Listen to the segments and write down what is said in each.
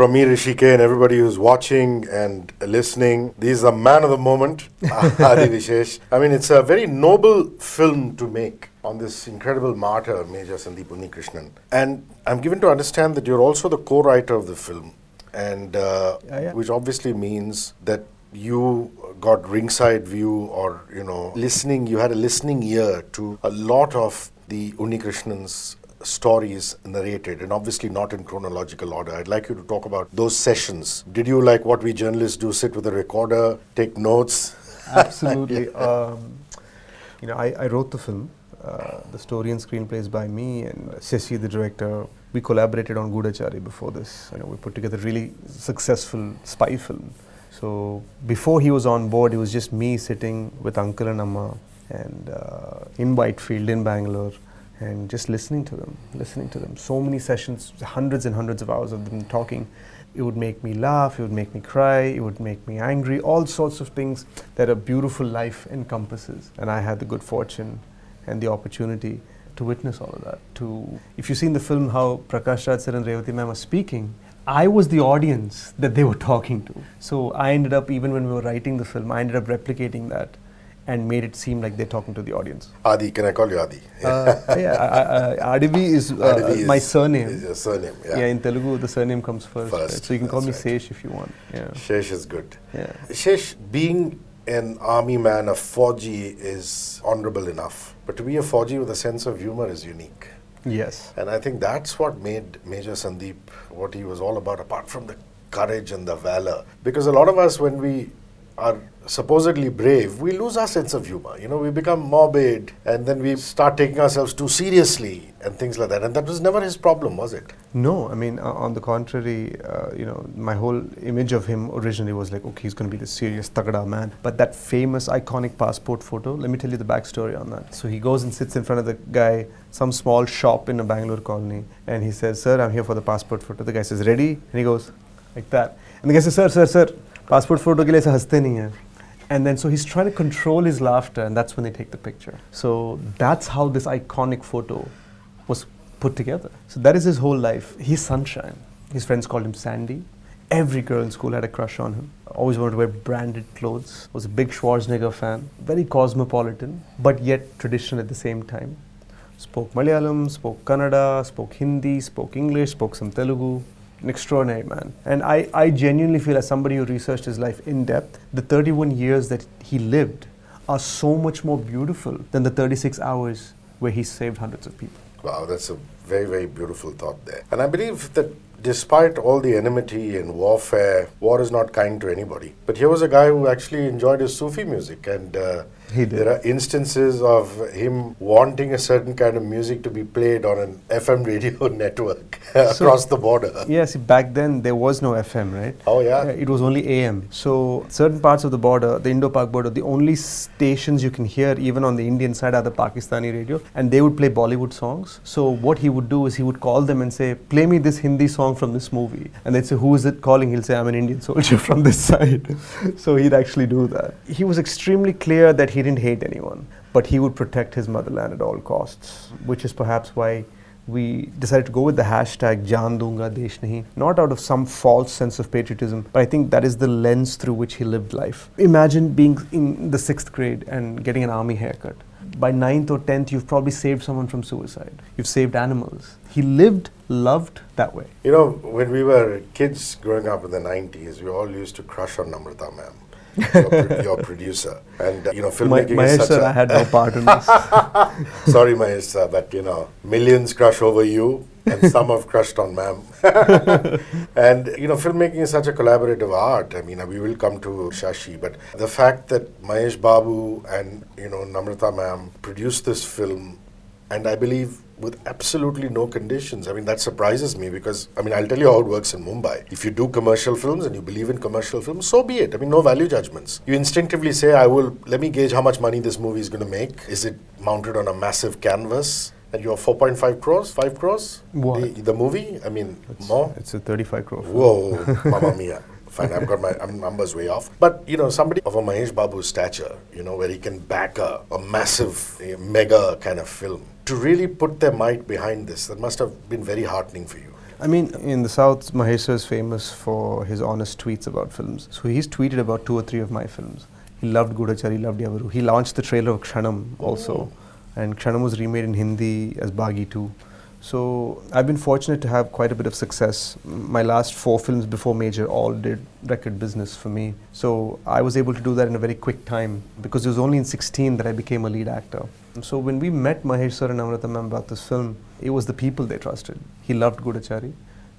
from me, Hrishi K, and everybody who's watching and listening. This is the man of the moment, Adivi Sesh. I mean, it's a very noble film to make on this incredible martyr, Major Sandeep Unnikrishnan. And I'm given to understand that you're also the co-writer of the film, and uh, Yeah, yeah. which obviously means that you got ringside view or you know listening you had a listening ear to a lot of the Unnikrishnan's stories narrated and obviously not in chronological order i'd like you to talk about those sessions did you like what we journalists do sit with a recorder take notes Absolutely. um, you know, I, I wrote the film. Uh, the story and screenplay is by me and Shashi, the director. We collaborated on Goodachari before this. You know, we put together a really successful spy film. So before he was on board, it was just me sitting with Uncle and Amma and uh, in Whitefield in Bangalore and just listening to them, listening to them. So many sessions, hundreds and hundreds of hours of them talking. It would make me laugh, it would make me cry, it would make me angry, all sorts of things that a beautiful life encompasses. And I had the good fortune and the opportunity to witness all of that. To, if you see in the film how Prakash Raj sir and Revati ma'am are speaking, I was the audience that they were talking to. So I ended up, even when we were writing the film, I ended up replicating that and made it seem like they're talking to the audience. adi can i call you adi Uh, yeah, I, Adivi is, uh, Adivi my is- surname. is your surname yeah, Yeah. in Telugu, the surname comes first. right? First, So you can call me right. Sesh if you want. Yeah. shesh is good Yeah. shesh being an army man a Fauji is honorable enough but to be a Fauji with a sense of humor is unique Yes. And I think that's what made Major Sandeep what he was all about, apart from the courage and the valor. Because a lot of us, when we are supposedly brave, we lose our sense of humor. You know, we become morbid and then we start taking ourselves too seriously and things like that. And that was never his problem, was it? No, I mean, uh, on the contrary, uh, you know, my whole image of him originally was like, okay, he's going to be this serious tagada man. But that famous, iconic passport photo, let me tell you the backstory on that. So he goes and sits in front of the guy, some small shop in a Bangalore colony, and he says, Sir, I'm here for the passport photo. The guy says, Ready? And he goes, like that. And the guy says, Sir, sir, sir, passport photo ke liye aisa haste nahi hai. And then so he's trying to control his laughter, and that's when they take the picture. So that's how this iconic photo was put together. So that is his whole life. He's sunshine. His friends called him Sandy. Every girl in school had a crush on him. Always wanted to wear branded clothes. Was a big Schwarzenegger fan. Very cosmopolitan, but yet traditional at the same time. Spoke Malayalam, spoke Kannada, spoke Hindi, spoke English, spoke some Telugu. An extraordinary man. And I, I genuinely feel, as somebody who researched his life in depth, the 31 years that he lived are so much more beautiful than the 36 hours where he saved hundreds of people. Wow, that's a very, very beautiful thought there. And I believe that despite all the enmity and warfare, war is not kind to anybody. But here was a guy who actually enjoyed his Sufi music, and uh, He did. there are instances of him wanting a certain kind of music to be played on an FM radio network across the border. Yes, back then there was no FM, right? Oh, yeah? it was only AM. So certain parts of the border, the Indo-Pak border, the only stations you can hear, even on the Indian side, are the Pakistani radio, and they would play Bollywood songs. So what he would do is he would call them and say, "Play me this Hindi song from this movie," and they'd say, "Who is it calling?" He'll say, "I'm an Indian soldier from this side." so he'd actually do that. He was extremely clear that he didn't hate anyone, but he would protect his motherland at all costs, which is perhaps why we decided to go with the hashtag Jaan Dunga Desh Nahi, not out of some false sense of patriotism, but I think that is the lens through which he lived life. Imagine being in the sixth grade and getting an army haircut. By ninth or tenth, you've probably saved someone from suicide. You've saved animals. He lived, loved that way. You know, when we were kids growing up in the 90s, we all used to crush on Namrata ma'am, your, your producer. And, uh, you know, My, filmmaking Mahesh is such sir, a... I had no part in this. Sorry, Mahesh, sir, but you know, millions crush over you, and some have crushed on ma'am. and you know, filmmaking is such a collaborative art. I mean, we will come to Shashi, but the fact that Mahesh Babu and you know Namrata ma'am produced this film, and I believe with absolutely no conditions. I mean, that surprises me because I mean, I'll tell you how it works in Mumbai. If you do commercial films and you believe in commercial films, so be it. I mean, no value judgments. You instinctively say, I will, let me gauge how much money this movie is going to make. Is it mounted on a massive canvas? And you're 4.5 crores, 5 crores? What? The, the movie? I mean, more? It's a 35 crore. Whoa, mamma mia. Fine, I've got my um, numbers way off. But, you know, somebody of a Mahesh Babu's stature, you know, where he can back a, a massive, a mega kind of film, to really put their might behind this, that must have been very heartening for you. I mean, in the South, Mahesh is famous for his honest tweets about films. So he's tweeted about two or three of my films. He loved Goodachari, he loved Evaru. He launched the trailer of Kshanam also. And Kshanam was remade in Hindi as Bagi 2. So I've been fortunate to have quite a bit of success. My last four films before Major all did record business for me. So I was able to do that in a very quick time because it was only in 16 that I became a lead actor. So when we met Mahesh sir and Namrata about this film, it was the people they trusted. He loved Goodachari.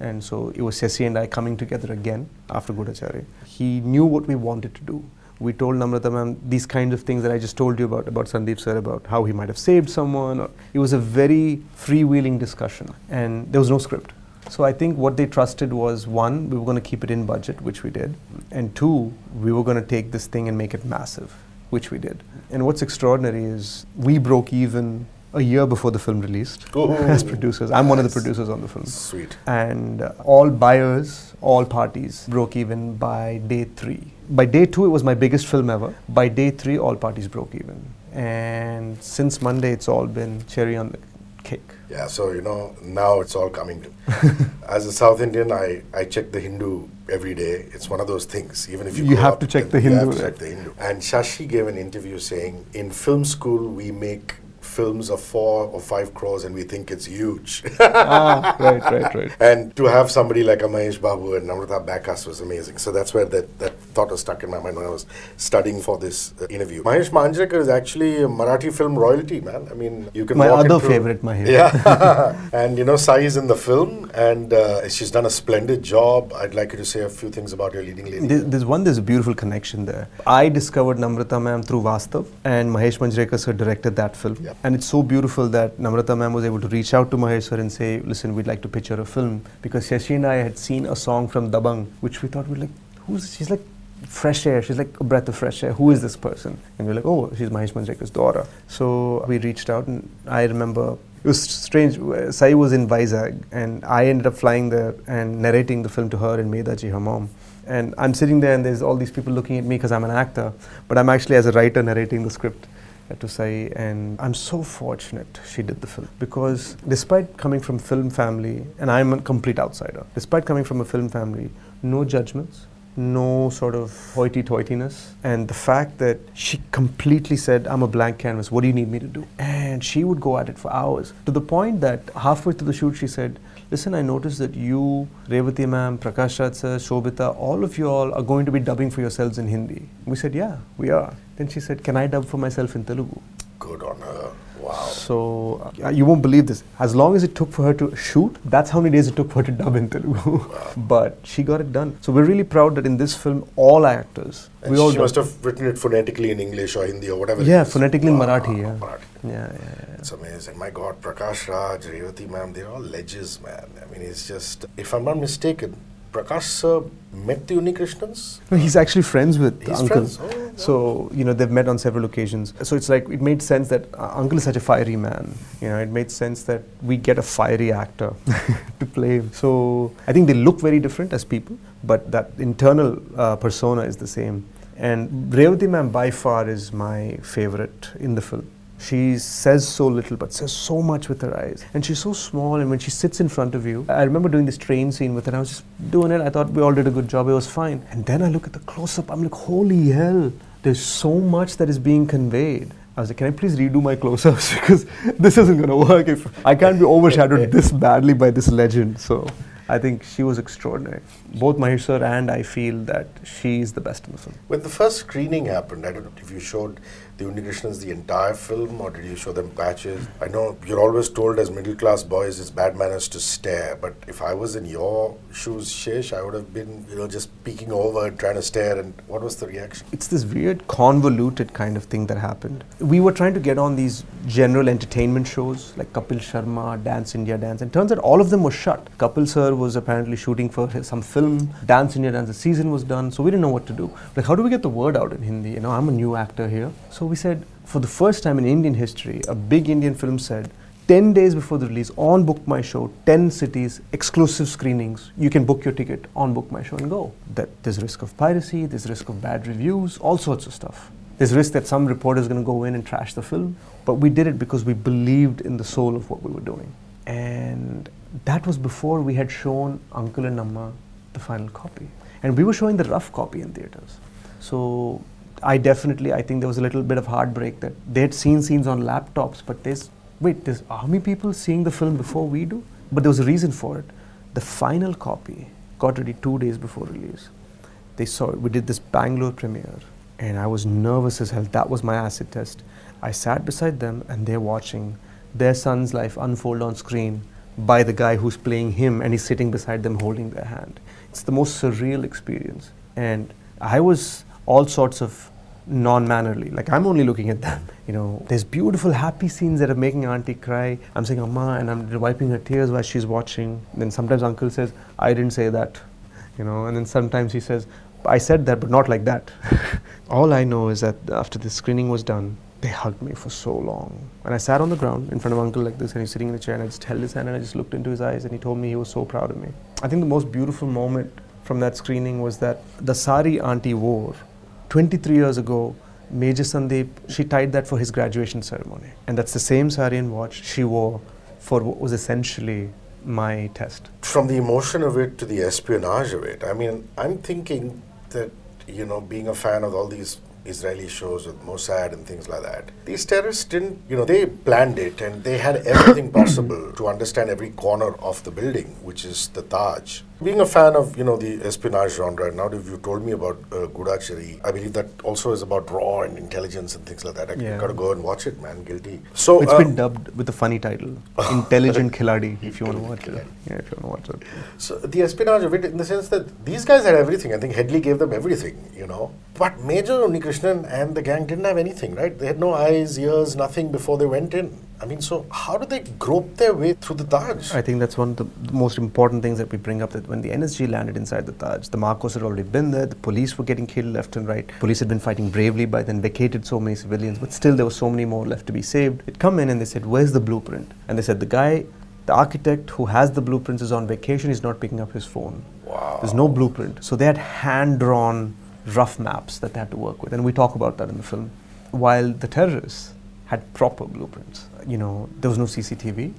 And so it was Shashi and I coming together again after Goodachari. He knew what we wanted to do we told Namrata ma'am these kinds of things that I just told you about, about Sandeep sir, about how he might have saved someone. Or, it was a very freewheeling discussion and there was no script. So I think what they trusted was one, we were going to keep it in budget, which we did, and two, we were going to take this thing and make it massive, which we did. And what's extraordinary is we broke even a year before the film released Ooh, as producers. I'm one of the producers on the film. Sweet. And uh, all buyers, all parties broke even by day three. By day two, it was my biggest film ever. By day three, all parties broke even. And since Monday, it's all been cherry on the cake. Yeah, so you know, now it's all coming to. As a South Indian, I, I check the Hindu every day. It's one of those things. Even if you You have to check the you have to check the Hindu. And Shashi gave an interview saying, in film school we make films of four or five crores and we think it's huge. ah, right, right, right. and to have somebody like a Mahesh Babu and Namrata back us was amazing. So that's where that, that thought was stuck in my mind when I was studying for this uh, interview. Mahesh Manjrekar is actually a Marathi film royalty, man. I mean, you can My other favorite, Mahesh. Yeah. and you know, Sai is in the film and uh, she's done a splendid job. I'd like you to say a few things about your leading lady. There's, there's one, there's a beautiful connection there. I discovered Namrata ma'am through Vastav, and Mahesh Manjrekar sir directed that film. Yep. And it's so beautiful that Namrata ma'am was able to reach out to Mahesh sir and say, listen, we'd like to picture a film. Because Shashi and I had seen a song from Dabangg, which we thought, we're like, who's, she's like fresh air, she's like a breath of fresh air. Who is this person? And we're like, oh, she's Mahesh Manjrekar's daughter. So we reached out, and I remember it was strange. Sai was in Vizag, and I ended up flying there and narrating the film to her and Medaji, her mom. And I'm sitting there, and there's all these people looking at me because I'm an actor, but I'm actually as a writer narrating the script to Sai. And I'm so fortunate she did the film because despite coming from film family, and I'm a complete outsider, despite coming from a film family, no judgments, no sort of hoity-toityness and the fact that she completely said i'm a blank canvas what do you need me to do? And she would go at it for hours to the point that halfway through the shoot she said listen i noticed that you revati ma'am prakash raj sir shobita all of you all are going to be dubbing for yourselves in hindi. We said yeah we are. Then she said can i dub for myself in telugu? Good on her. Wow. so uh, you won't believe this. As long as it took for her to shoot, that's how many days it took for her to dub in Telugu. but she got it done. So we're really proud that in this film, all actors, And we all she dub- must have written it phonetically in English or Hindi or whatever. Yeah, is. phonetically in Marathi, yeah. Marathi. Yeah, yeah, yeah. It's amazing. My God, Prakash Raj, Revati ma'am, they're all legends, man. I mean, it's just, if I'm not mistaken, Prakash sir met the Unnikrishnans? No, he's actually friends with the He's uncle. friends? Oh, wow. So, you know, they've met on several occasions. So it's like, it made sense that uh, uncle is such a fiery man. You know, it made sense that we get a fiery actor to play him. So I think they look very different as people, but that internal uh, persona is the same. And Revati ma'am by far is my favorite in the film. She says so little but says so much with her eyes. And she's so small, and when she sits in front of you, I remember doing this train scene with her, and I was just doing it. I thought we all did a good job, it was fine. And then I look at the close up, I'm like, holy hell, there's so much that is being conveyed. I was like, can I please redo my close ups? because this isn't going to work if I can't be overshadowed this badly by this legend. So I think she was extraordinary. Both Mahesh sir and I feel that she's the best in the film. When the first screening happened, I don't know if you showed the Unnikrishnans the entire film or did you show them patches? I know you're always told as middle class boys it's bad manners to stare, but if I was in your shoes, Shesh, I would have been, you know, just peeking over and trying to stare. And what was the reaction? It's this weird convoluted kind of thing that happened. We were trying to get on these general entertainment shows like Kapil Sharma, Dance India Dance, and turns out all of them were shut. Kapil sir was apparently shooting for some film. Dance India Dance, the season was done, so we didn't know what to do. Like, how do we get the word out in Hindi? You know, I'm a new actor here. So we said, for the first time in Indian history, a big Indian film said, 10 days before the release on Book My Show, 10 cities, exclusive screenings. You can book your ticket on Book My Show and go. That there's risk of piracy, there's risk of bad reviews, all sorts of stuff. There's risk that some reporter is going to go in and trash the film. But we did it because we believed in the soul of what we were doing. And that was before we had shown Uncle and Amma the final copy. And we were showing the rough copy in theaters. So I definitely, I think there was a little bit of heartbreak that they had seen scenes on laptops, but there's, wait, there's army people seeing the film before we do? But there was a reason for it. The final copy got ready two days before release. They saw it. We did this Bangalore premiere, and I was nervous as hell. That was my acid test. I sat beside them, and they're watching their son's life unfold on screen by the guy who's playing him, and he's sitting beside them holding their hand. It's the most surreal experience. And I was all sorts of non-mannerly. Like I'm only looking at them. You know, there's beautiful happy scenes that are making Auntie cry. I'm saying Amma, and I'm wiping her tears while she's watching. Then sometimes Uncle says, "I didn't say that," you know, and then sometimes he says, "I said that, but not like that." All I know is that after the screening was done, they hugged me for so long. And I sat on the ground in front of Uncle like this, and he's sitting in the chair, and I just held his hand and I just looked into his eyes, and he told me he was so proud of me. I think the most beautiful moment from that screening was that the sari Auntie wore 23 years ago, Major Sandeep, she tied that for his graduation ceremony. And that's the same sari and watch she wore for what was essentially my test. From the emotion of it to the espionage of it, I mean, I'm thinking that, you know, being a fan of all these Israeli shows with Mossad and things like that. These terrorists didn't, you know, they planned it and they had everything possible to understand every corner of the building, which is the Taj. Being a fan of, you know, the espionage genre, now if you told me about uh, Goodachari, I believe that also is about raw and intelligence and things like that. I Yeah. gotta go and watch it, man. Guilty. So It's uh, been dubbed with a funny title, Intelligent Khiladi, if you want to watch it. Yeah, if you want to watch it. So the espionage of it, in the sense that these guys had everything. I think Headley gave them everything, you know. But Major Unnikrishnan and the gang didn't have anything, right? They had no eyes, ears, nothing before they went in. I mean, so how do they grope their way through the Taj? I think that's one of the most important things that we bring up that when the NSG landed inside the Taj, the Marcos had already been there, the police were getting killed left and right. Police had been fighting bravely by then, vacated so many civilians, but still there were so many more left to be saved. They'd come in and they said, Where's the blueprint? And they said, The guy, the architect who has the blueprints is on vacation, he's not picking up his phone. Wow. There's no blueprint. So they had hand drawn rough maps that they had to work with, and we talk about that in the film. While the terrorists had proper blueprints. You know, there was no CCTV,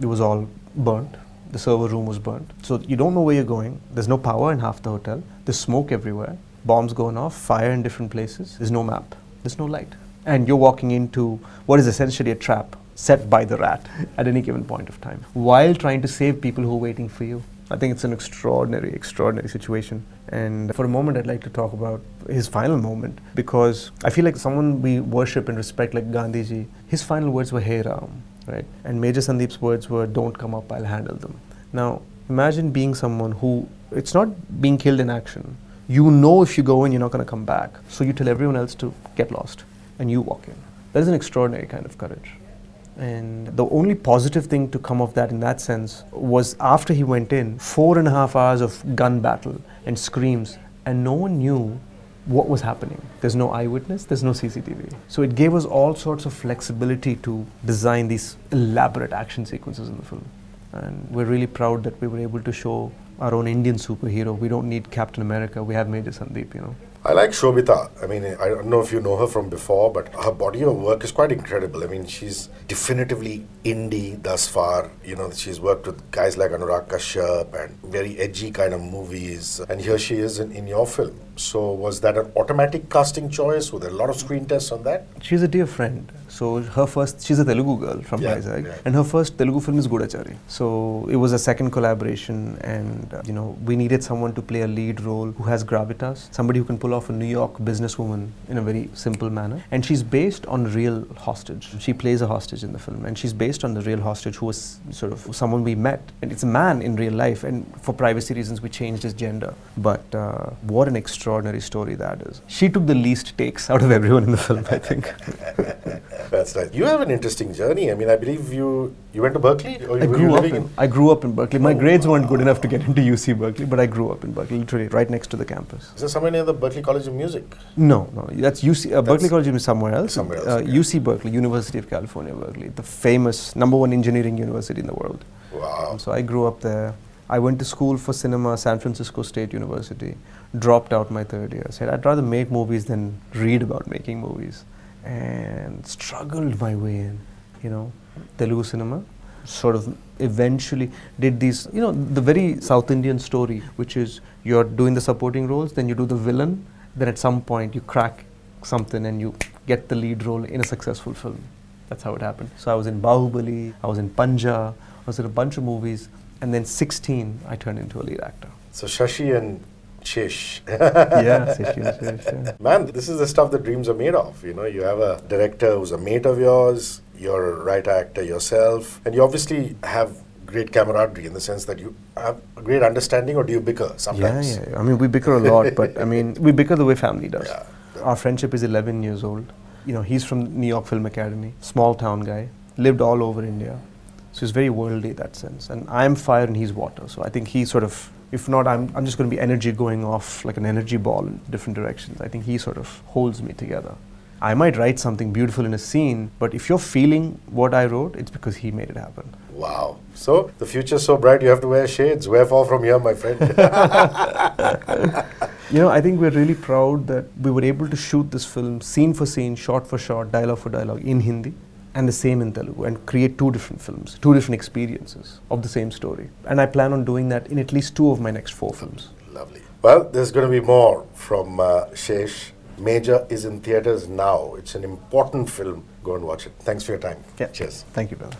it was all burnt. The server room was burnt. So you don't know where you're going. There's no power in half the hotel. There's smoke everywhere. Bombs going off, fire in different places. There's no map. There's no light. And you're walking into what is essentially a trap set by the rat at any given point of time while trying to save people who are waiting for you. I think it's an extraordinary, extraordinary situation. And for a moment, I'd like to talk about his final moment because I feel like someone we worship and respect, like Gandhiji, his final words were Hey Ram, right? And Major Sandeep's words were Don't come up, I'll handle them. Now, imagine being someone who, it's not being killed in action. You know if you go in, you're not going to come back. So you tell everyone else to get lost and you walk in. That is an extraordinary kind of courage. And the only positive thing to come of that in that sense was after he went in, four and a half hours of gun battle and screams, and no one knew what was happening. There's no eyewitness, there's no CCTV. So it gave us all sorts of flexibility to design these elaborate action sequences in the film. And we're really proud that we were able to show our own Indian superhero. We don't need Captain America, we have Major Sandeep, you know. I like Shobita. I mean, I don't know if you know her from before, but her body of work is quite incredible. I mean, she's definitively indie thus far. You know, she's worked with guys like Anurag Kashyap and very edgy kind of movies. And here she is in, in your film. So, was that an automatic casting choice? Were there a lot of screen tests on that? She's a dear friend. So her first, she's a Telugu girl from Yeah, Vizag, yeah. and her first Telugu film is Goodachari. So it was a second collaboration, and uh, you know we needed someone to play a lead role who has gravitas, somebody who can pull off a New York businesswoman in a very simple manner. And she's based on real hostage. She plays a hostage in the film, and she's based on the real hostage who was sort of someone we met, and it's a man in real life. And for privacy reasons, we changed his gender. But uh, what an extraordinary story that is. She took the least takes out of everyone in the film, I think. That's right. You have an interesting journey. I mean, I believe you you went to Berkeley, or I grew up living in, I grew up in Berkeley. My grades weren't good enough to get into UC Berkeley, but I grew up in Berkeley, literally right next to the campus. Is there somewhere near the Berklee College of Music? No, no, that's UC. Uh, Berklee College is somewhere else. somewhere else, Uh, okay. UC Berkeley, University of California, Berkeley, the famous number one engineering university in the world. Wow. So I grew up there. I went to school for cinema, San Francisco State University. Dropped out my third year. Said I'd rather make movies than read about making movies, and struggled my way in. You know, Telugu cinema. sort of eventually did these, you know, the very South Indian story, which is you're doing the supporting roles, then you do the villain, then at some point you crack something and you get the lead role in a successful film. That's how it happened. So I was in Bahubali, I was in Panja, I was in a bunch of movies, and then 16, I turned into a lead actor. So Shashi and Shish. yeah, Shish, Shish, yeah. Man, this is the stuff that dreams are made of. You know, you have a director who's a mate of yours, you're a writer actor yourself, and you obviously have great camaraderie in the sense that you have a great understanding, or do you bicker sometimes? Yeah, yeah. I mean, we bicker a lot, but I mean, we bicker the way family does. Yeah. Our friendship is 11 years old. You know, he's from New York Film Academy, small town guy, lived all over India. So he's very worldly in that sense. And I'm fire and he's water. So I think he sort of, if not, I'm, I'm just going to be energy going off like an energy ball in different directions. I think he sort of holds me together. I might write something beautiful in a scene, but if you're feeling what I wrote, it's because he made it happen. Wow. So the future's so bright you have to wear shades. Where far from here, my friend? You know, I think we're really proud that we were able to shoot this film scene for scene, shot for shot, dialogue for dialogue in Hindi and the same in Telugu and create two different films, two different experiences of the same story. And I plan on doing that in at least two of my next four films. Lovely. Well, there's going to be more from uh, Shesh. Major is in theaters now. It's an important film. Go and watch it. Thanks for your time. Yeah. Cheers. Thank you, brother.